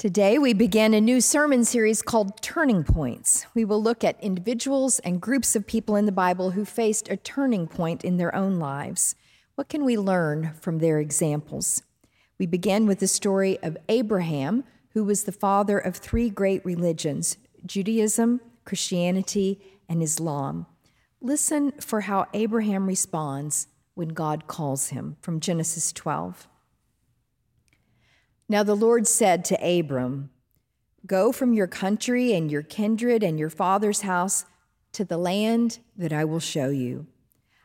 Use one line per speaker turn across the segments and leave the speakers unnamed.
Today, we begin a new sermon series called Turning Points. We will look at individuals and groups of people in the Bible who faced a turning point in their own lives. What can we learn from their examples? We begin with the story of Abraham, who was the father of three great religions Judaism, Christianity, and Islam. Listen for how Abraham responds when God calls him from Genesis 12. Now the Lord said to Abram, Go from your country and your kindred and your father's house to the land that I will show you.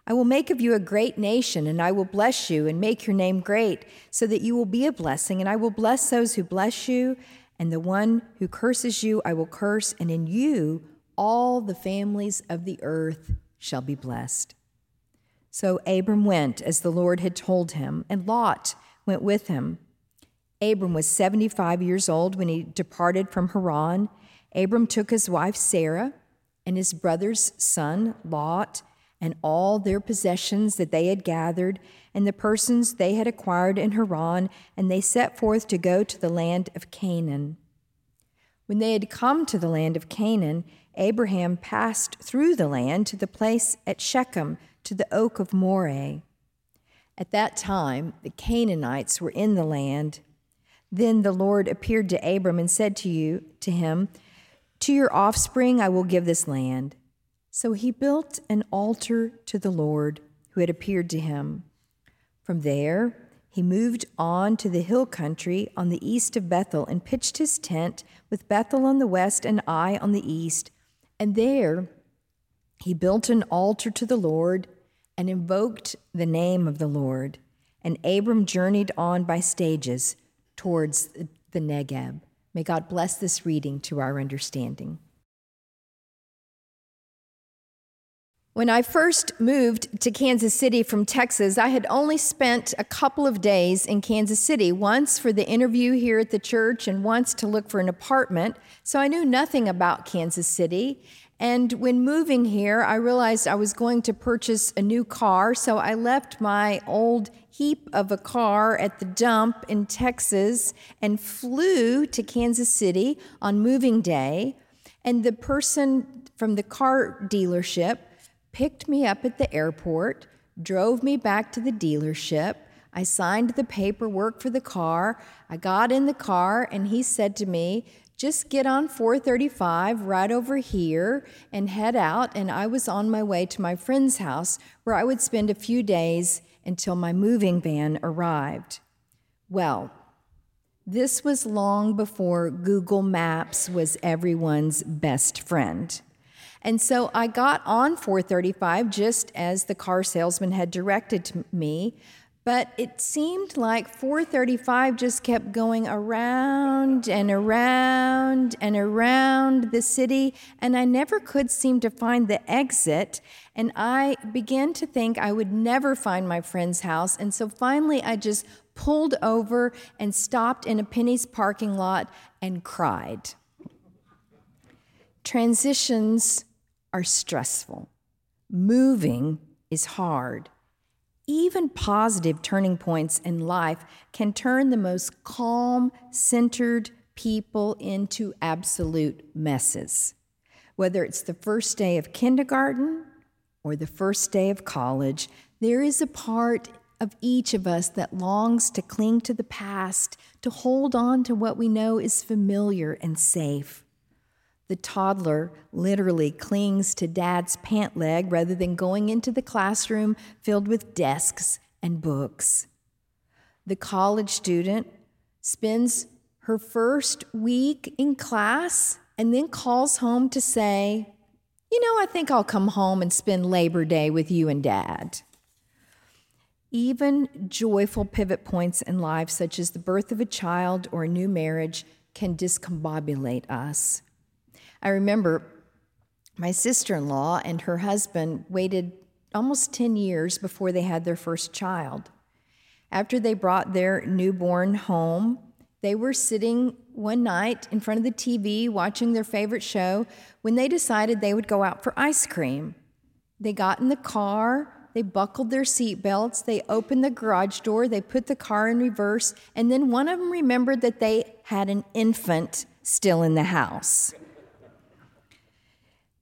I will make of you a great nation, and I will bless you and make your name great, so that you will be a blessing. And I will bless those who bless you, and the one who curses you I will curse, and in you all the families of the earth shall be blessed. So Abram went as the Lord had told him, and Lot went with him. Abram was 75 years old when he departed from Haran. Abram took his wife Sarah and his brother's son Lot and all their possessions that they had gathered and the persons they had acquired in Haran, and they set forth to go to the land of Canaan. When they had come to the land of Canaan, Abraham passed through the land to the place at Shechem, to the oak of Moreh. At that time, the Canaanites were in the land. Then the Lord appeared to Abram and said to you to him, To your offspring I will give this land. So he built an altar to the Lord who had appeared to him. From there, he moved on to the hill country on the east of Bethel and pitched his tent with Bethel on the west and Ai on the east. And there he built an altar to the Lord and invoked the name of the Lord. And Abram journeyed on by stages towards the Negeb. May God bless this reading to our understanding. When I first moved to Kansas City from Texas, I had only spent a couple of days in Kansas City, once for the interview here at the church and once to look for an apartment. So I knew nothing about Kansas City. And when moving here, I realized I was going to purchase a new car, so I left my old heap of a car at the dump in Texas and flew to Kansas City on moving day. And the person from the car dealership picked me up at the airport, drove me back to the dealership. I signed the paperwork for the car. I got in the car, and he said to me, just get on 435 right over here and head out. And I was on my way to my friend's house where I would spend a few days until my moving van arrived. Well, this was long before Google Maps was everyone's best friend. And so I got on 435 just as the car salesman had directed me, but it seemed like 435 just kept going around and around and around the city, and I never could seem to find the exit. And I began to think I would never find my friend's house. And so finally, I just pulled over and stopped in a Penney's parking lot and cried. Transitions are stressful, moving is hard. Even positive turning points in life can turn the most calm, centered people into absolute messes. Whether it's the first day of kindergarten or the first day of college, there is a part of each of us that longs to cling to the past, to hold on to what we know is familiar and safe. The toddler literally clings to dad's pant leg rather than going into the classroom filled with desks and books. The college student spends her first week in class and then calls home to say, You know, I think I'll come home and spend Labor Day with you and dad. Even joyful pivot points in life, such as the birth of a child or a new marriage, can discombobulate us. I remember my sister in law and her husband waited almost 10 years before they had their first child. After they brought their newborn home, they were sitting one night in front of the TV watching their favorite show when they decided they would go out for ice cream. They got in the car, they buckled their seatbelts, they opened the garage door, they put the car in reverse, and then one of them remembered that they had an infant still in the house.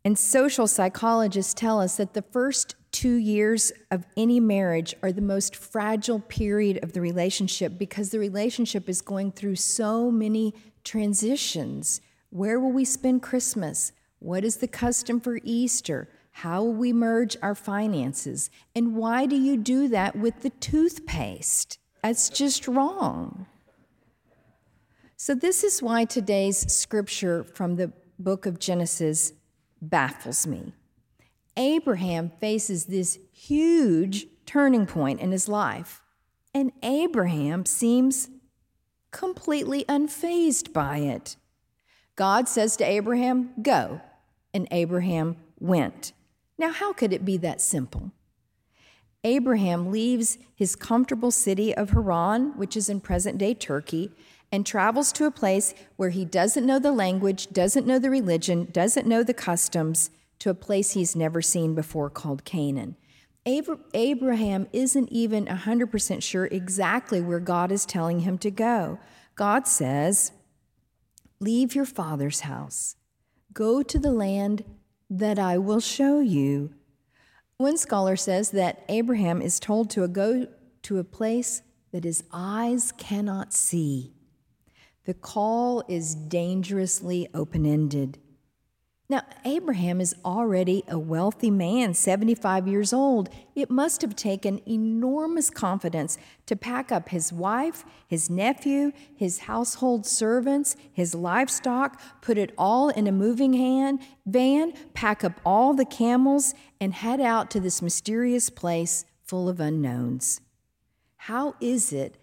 And social psychologists tell us that the first two years of any marriage are the most fragile period of the relationship because the relationship is going through so many transitions. Where will we spend Christmas? What is the custom for Easter? How will we merge our finances? And why do you do that with the toothpaste? That's just wrong. So, this is why today's scripture from the book of Genesis baffles me. Abraham faces this huge turning point in his life, and Abraham seems completely unfazed by it. God says to Abraham, Go, and Abraham went. Now, how could it be that simple? Abraham leaves his comfortable city of Haran, which is in present day Turkey, and travels to a place where he doesn't know the language, doesn't know the religion, doesn't know the customs, to a place he's never seen before called Canaan. Abraham isn't even 100% sure exactly where God is telling him to go. God says, Leave your father's house, go to the land that I will show you. One scholar says that Abraham is told to go to a place that his eyes cannot see. The call is dangerously open ended. Now, Abraham is already a wealthy man, 75 years old. It must have taken enormous confidence to pack up his wife, his nephew, his household servants, his livestock, put it all in a moving hand, van, pack up all the camels, and head out to this mysterious place full of unknowns. How is it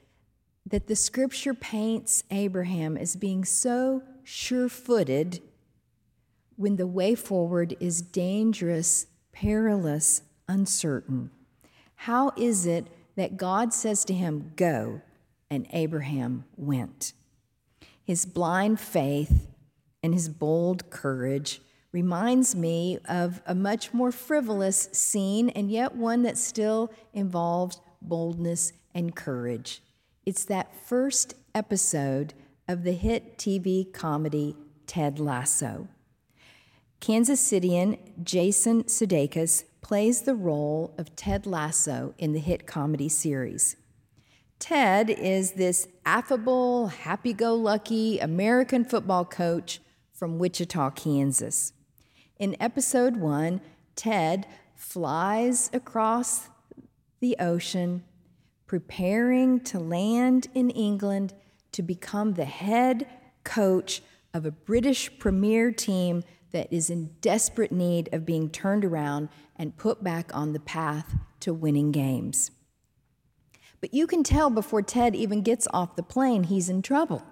that the scripture paints Abraham as being so sure footed when the way forward is dangerous, perilous, uncertain? How is it that God says to him, Go, and Abraham went? His blind faith and his bold courage reminds me of a much more frivolous scene, and yet one that still involves boldness and courage. It's that first episode of the hit TV comedy Ted Lasso. Kansas Cityan Jason Sudeikis plays the role of Ted Lasso in the hit comedy series. Ted is this affable, happy go lucky American football coach from Wichita, Kansas. In episode one, Ted flies across the ocean preparing to land in England to become the head coach of a British Premier team that is in desperate need of being turned around and put back on the path to winning games. But you can tell before Ted even gets off the plane, he's in trouble.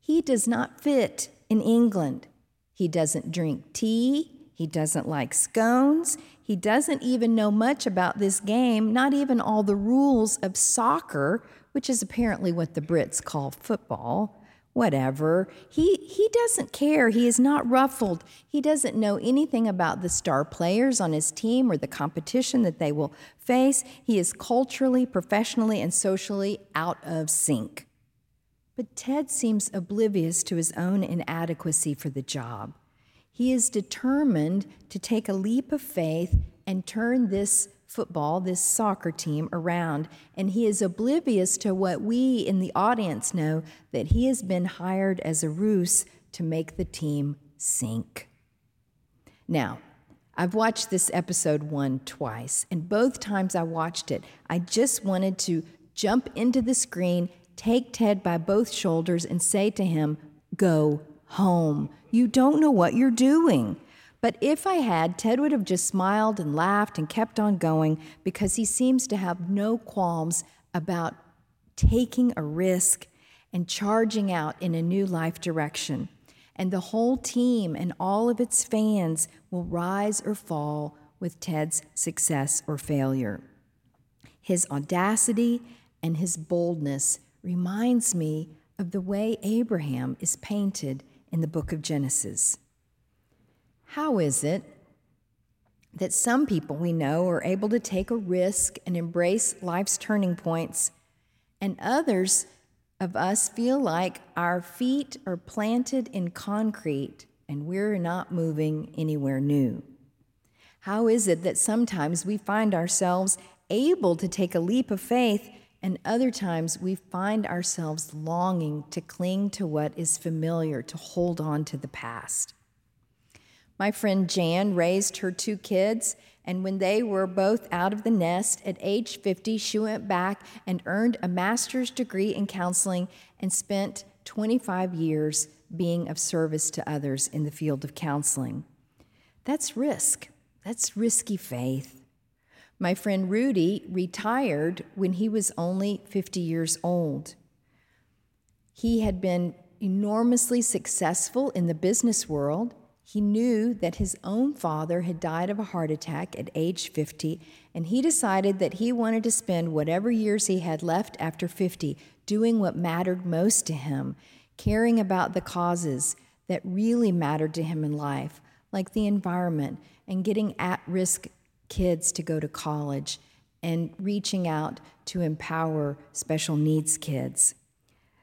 He does not fit in England. He doesn't drink tea. He doesn't like scones. He doesn't even know much about this game, not even all the rules of soccer, which is apparently what the Brits call football. Whatever. He, he doesn't care. He is not ruffled. He doesn't know anything about the star players on his team or the competition that they will face. He is culturally, professionally, and socially out of sync. But Ted seems oblivious to his own inadequacy for the job. He is determined to take a leap of faith and turn this football, this soccer team, around. And he is oblivious to what we in the audience know that he has been hired as a ruse to make the team sink. Now, I've watched this episode one twice, and both times I watched it, I just wanted to jump into the screen, take Ted by both shoulders, and say to him, Go home. You don't know what you're doing. But if I had, Ted would have just smiled and laughed and kept on going because he seems to have no qualms about taking a risk and charging out in a new life direction. And the whole team and all of its fans will rise or fall with Ted's success or failure. His audacity and his boldness reminds me of the way Abraham is painted in the book of Genesis. How is it that some people we know are able to take a risk and embrace life's turning points, and others of us feel like our feet are planted in concrete and we're not moving anywhere new. How is it that sometimes we find ourselves able to take a leap of faith, and other times we find ourselves longing to cling to what is familiar, to hold on to the past? My friend Jan raised her two kids, and when they were both out of the nest at age 50, she went back and earned a master's degree in counseling and spent 25 years being of service to others in the field of counseling. That's risk. That's risky faith. My friend Rudy retired when he was only 50 years old. He had been enormously successful in the business world he knew that his own father had died of a heart attack at age 50, and he decided that he wanted to spend whatever years he had left after 50 doing what mattered most to him, caring about the causes that really mattered to him in life, like the environment and getting at risk kids to go to college and reaching out to empower special needs kids.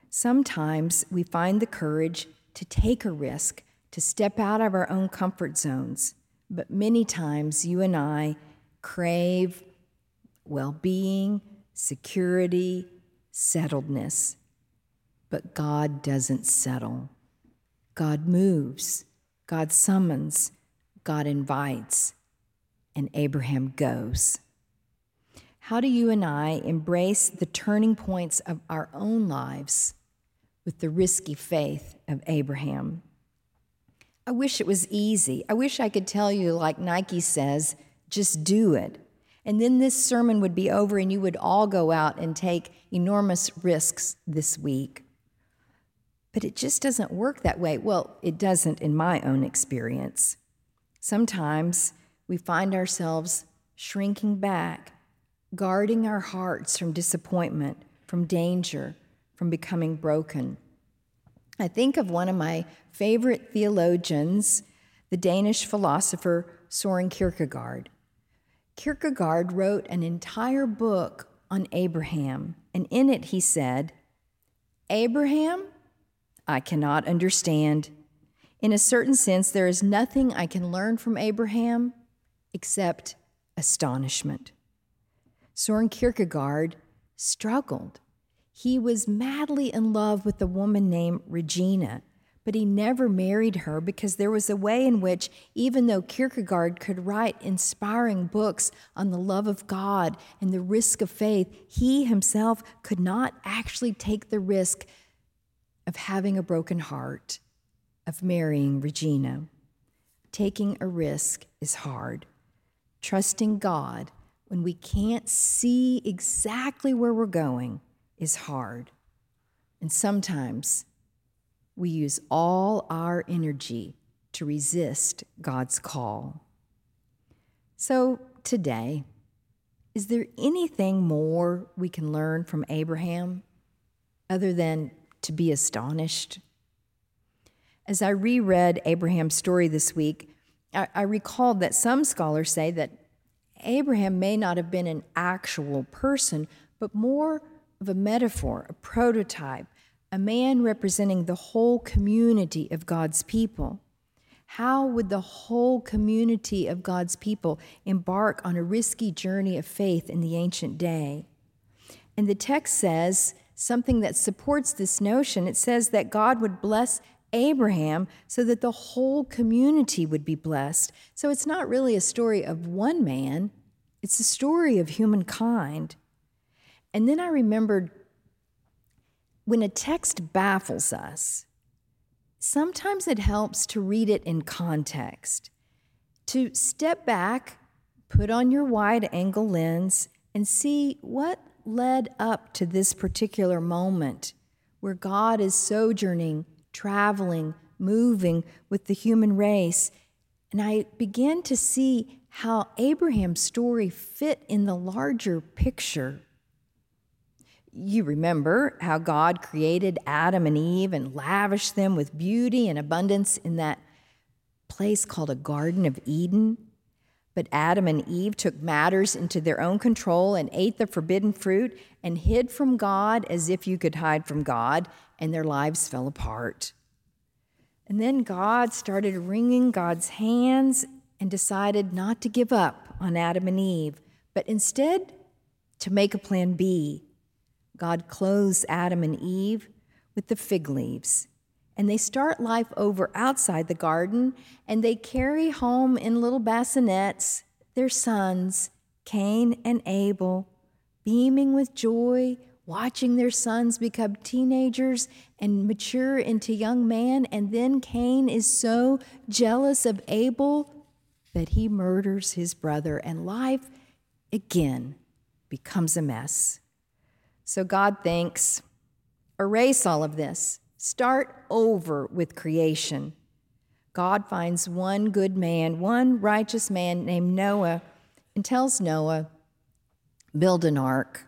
Sometimes we find the courage to take a risk to step out of our own comfort zones. But many times you and I crave well being, security, settledness. But God doesn't settle. God moves, God summons, God invites, and Abraham goes. How do you and I embrace the turning points of our own lives with the risky faith of Abraham? I wish it was easy. I wish I could tell you, like Nike says, just do it. And then this sermon would be over and you would all go out and take enormous risks this week. But it just doesn't work that way. Well, it doesn't in my own experience. Sometimes we find ourselves shrinking back, guarding our hearts from disappointment, from danger, from becoming broken. I think of one of my favorite theologians, the Danish philosopher Soren Kierkegaard. Kierkegaard wrote an entire book on Abraham, and in it he said, Abraham, I cannot understand. In a certain sense, there is nothing I can learn from Abraham except astonishment. Soren Kierkegaard struggled. He was madly in love with a woman named Regina, but he never married her because there was a way in which, even though Kierkegaard could write inspiring books on the love of God and the risk of faith, he himself could not actually take the risk of having a broken heart, of marrying Regina. Taking a risk is hard. Trusting God when we can't see exactly where we're going is hard. And sometimes we use all our energy to resist God's call. So, today, is there anything more we can learn from Abraham other than to be astonished? As I reread Abraham's story this week, I, I recalled that some scholars say that Abraham may not have been an actual person, but more of a metaphor, a prototype, a man representing the whole community of God's people. How would the whole community of God's people embark on a risky journey of faith in the ancient day? And the text says something that supports this notion. It says that God would bless Abraham so that the whole community would be blessed. So it's not really a story of one man, it's a story of humankind. And then I remembered when a text baffles us, sometimes it helps to read it in context, to step back, put on your wide angle lens, and see what led up to this particular moment where God is sojourning, traveling, moving with the human race. And I began to see how Abraham's story fit in the larger picture you remember how God created Adam and Eve and lavished them with beauty and abundance in that place called a Garden of Eden. But Adam and Eve took matters into their own control and ate the forbidden fruit and hid from God as if you could hide from God, and their lives fell apart. And then God started wringing God's hands and decided not to give up on Adam and Eve, but instead to make a plan B. God clothes Adam and Eve with the fig leaves and they start life over outside the garden, and they carry home in little bassinets their sons, Cain and Abel, beaming with joy, watching their sons become teenagers and mature into young men. And then Cain is so jealous of Abel that he murders his brother, and life again becomes a mess. So God thinks, erase all of this. Start over with creation. God finds one good man, one righteous man named Noah, and tells Noah, Build an ark.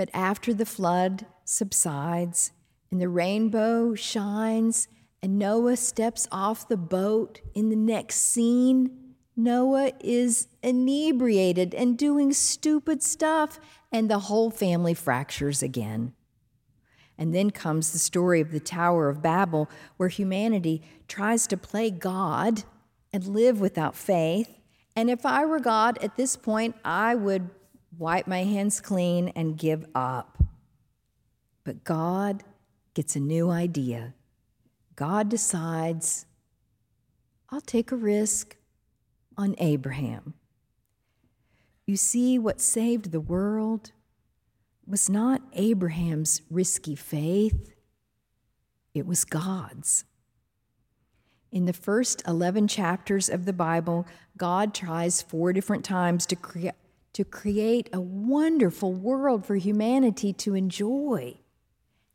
But after the flood subsides and the rainbow shines, and Noah steps off the boat, in the next scene, Noah is inebriated and doing stupid stuff, and the whole family fractures again. And then comes the story of the Tower of Babel, where humanity tries to play God and live without faith. And if I were God at this point, I would wipe my hands clean and give up. But God gets a new idea. God decides, I'll take a risk on Abraham. You see, what saved the world was not Abraham's risky faith, it was God's. In the first 11 chapters of the Bible, God tries four different times to, crea- to create a wonderful world for humanity to enjoy.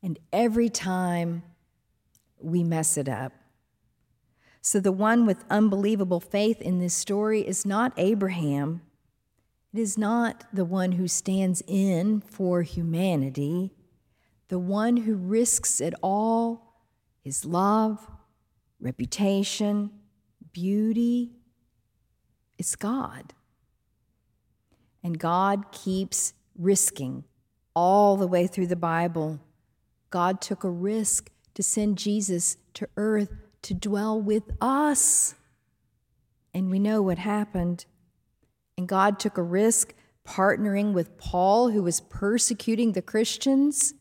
And every time we mess it up. So, the one with unbelievable faith in this story is not Abraham, it is not the one who stands in for humanity, the one who risks it all his love, reputation, beauty. It's God. And God keeps risking all the way through the Bible. God took a risk to send Jesus to earth to dwell with us. And we know what happened. And God took a risk partnering with Paul, who was persecuting the Christians,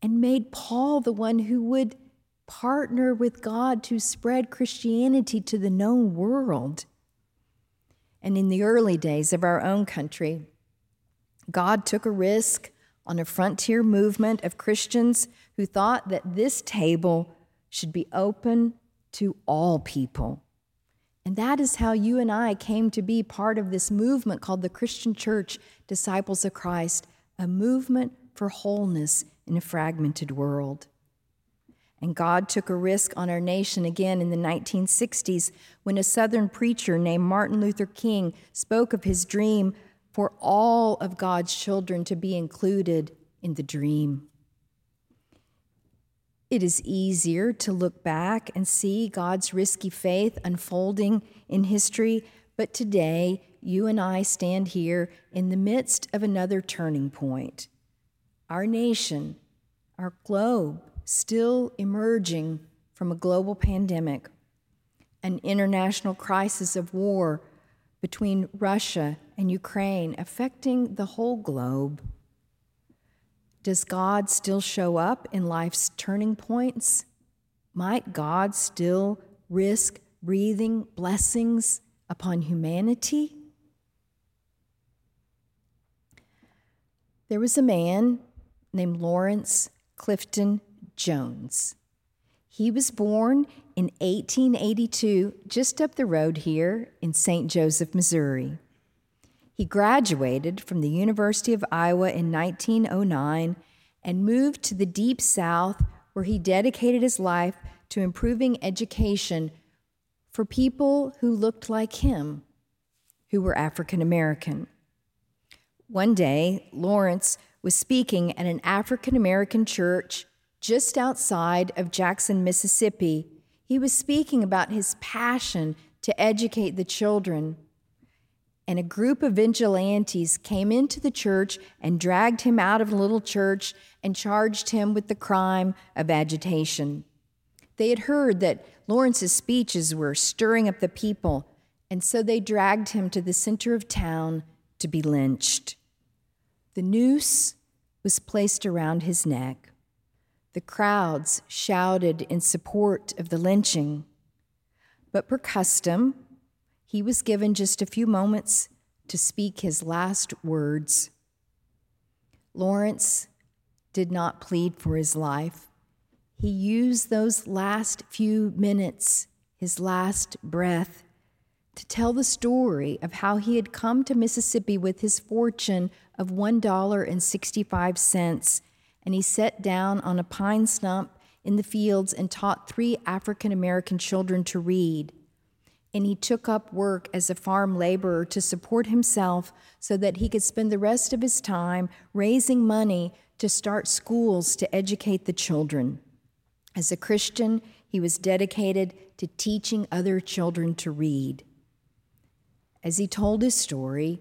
and made Paul the one who would partner with God to spread Christianity to the known world. And in the early days of our own country, God took a risk on a frontier movement of Christians who thought that this table should be open to all people. And that is how you and I came to be part of this movement called the Christian Church Disciples of Christ, a movement for wholeness in a fragmented world. And God took a risk on our nation again in the 1960s when a Southern preacher named Martin Luther King spoke of his dream for all of God's children to be included in the dream. It is easier to look back and see God's risky faith unfolding in history, but today you and I stand here in the midst of another turning point. Our nation, our globe, still emerging from a global pandemic, an international crisis of war between Russia and Ukraine affecting the whole globe. Does God still show up in life's turning points? Might God still risk breathing blessings upon humanity? There was a man named Laurence Clifton Jones. He was born in 1882, just up the road here in St. Joseph, Missouri. He graduated from the University of Iowa in 1909 and moved to the Deep South, where he dedicated his life to improving education for people who looked like him, who were African American. One day, Laurence was speaking at an African American church just outside of Jackson, Mississippi. He was speaking about his passion to educate the children and a group of vigilantes came into the church and dragged him out of the little church and charged him with the crime of agitation. They had heard that Laurence's speeches were stirring up the people, and so they dragged him to the center of town to be lynched. The noose was placed around his neck. The crowds shouted in support of the lynching. But per custom, he was given just a few moments to speak his last words. Laurence did not plead for his life. He used those last few minutes, his last breath, to tell the story of how he had come to Mississippi with his fortune of $1.65 and he sat down on a pine stump in the fields and taught three African American children to read. And he took up work as a farm laborer to support himself so that he could spend the rest of his time raising money to start schools to educate the children. As a Christian, he was dedicated to teaching other children to read. As he told his story,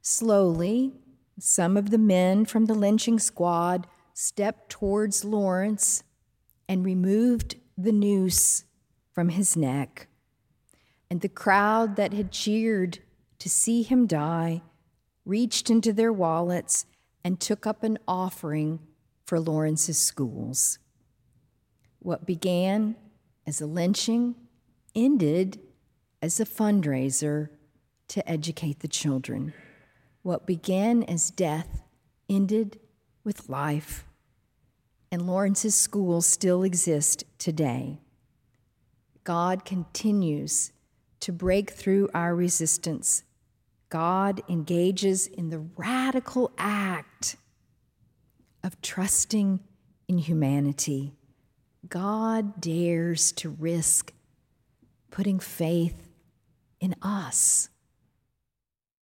slowly, some of the men from the lynching squad stepped towards Laurence and removed the noose from his neck. And the crowd that had cheered to see him die reached into their wallets and took up an offering for Laurence's schools. What began as a lynching ended as a fundraiser to educate the children. What began as death ended with life. And Laurence's schools still exist today. God continues to break through our resistance. God engages in the radical act of trusting in humanity. God dares to risk putting faith in us.